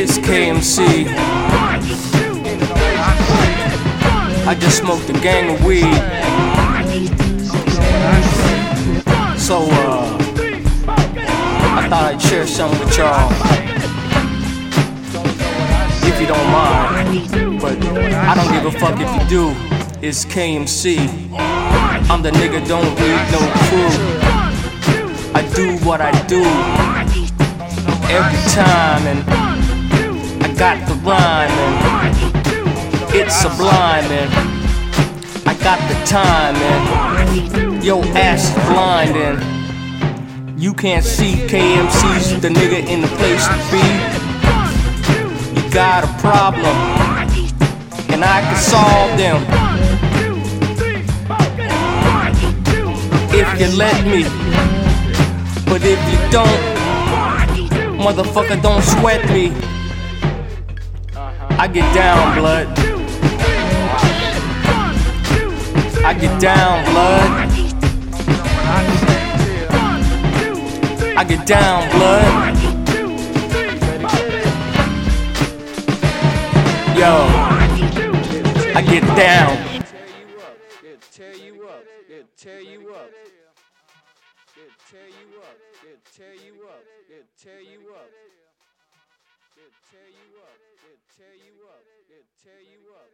It's KMC. I just smoked a gang of weed. So, uh, I thought I'd share something with y'all. If you don't mind. But I don't give a fuck if you do. It's KMC. I'm the nigga, don't need no crew. I do what I do every time, and got the rhyme, and it's sublime, and I got the time, and your ass is blind, you can't see KMC's the nigga in the place to be. You got a problem, and I can solve them. If you let me, but if you don't, motherfucker, don't sweat me. I get down, blood. I get down, blood. I get down, blood. Yo, I get down. tear you up, it tear you up, it tear you up, it tear you up, It'll tear you up. It'll tear you up. It'll tear you up.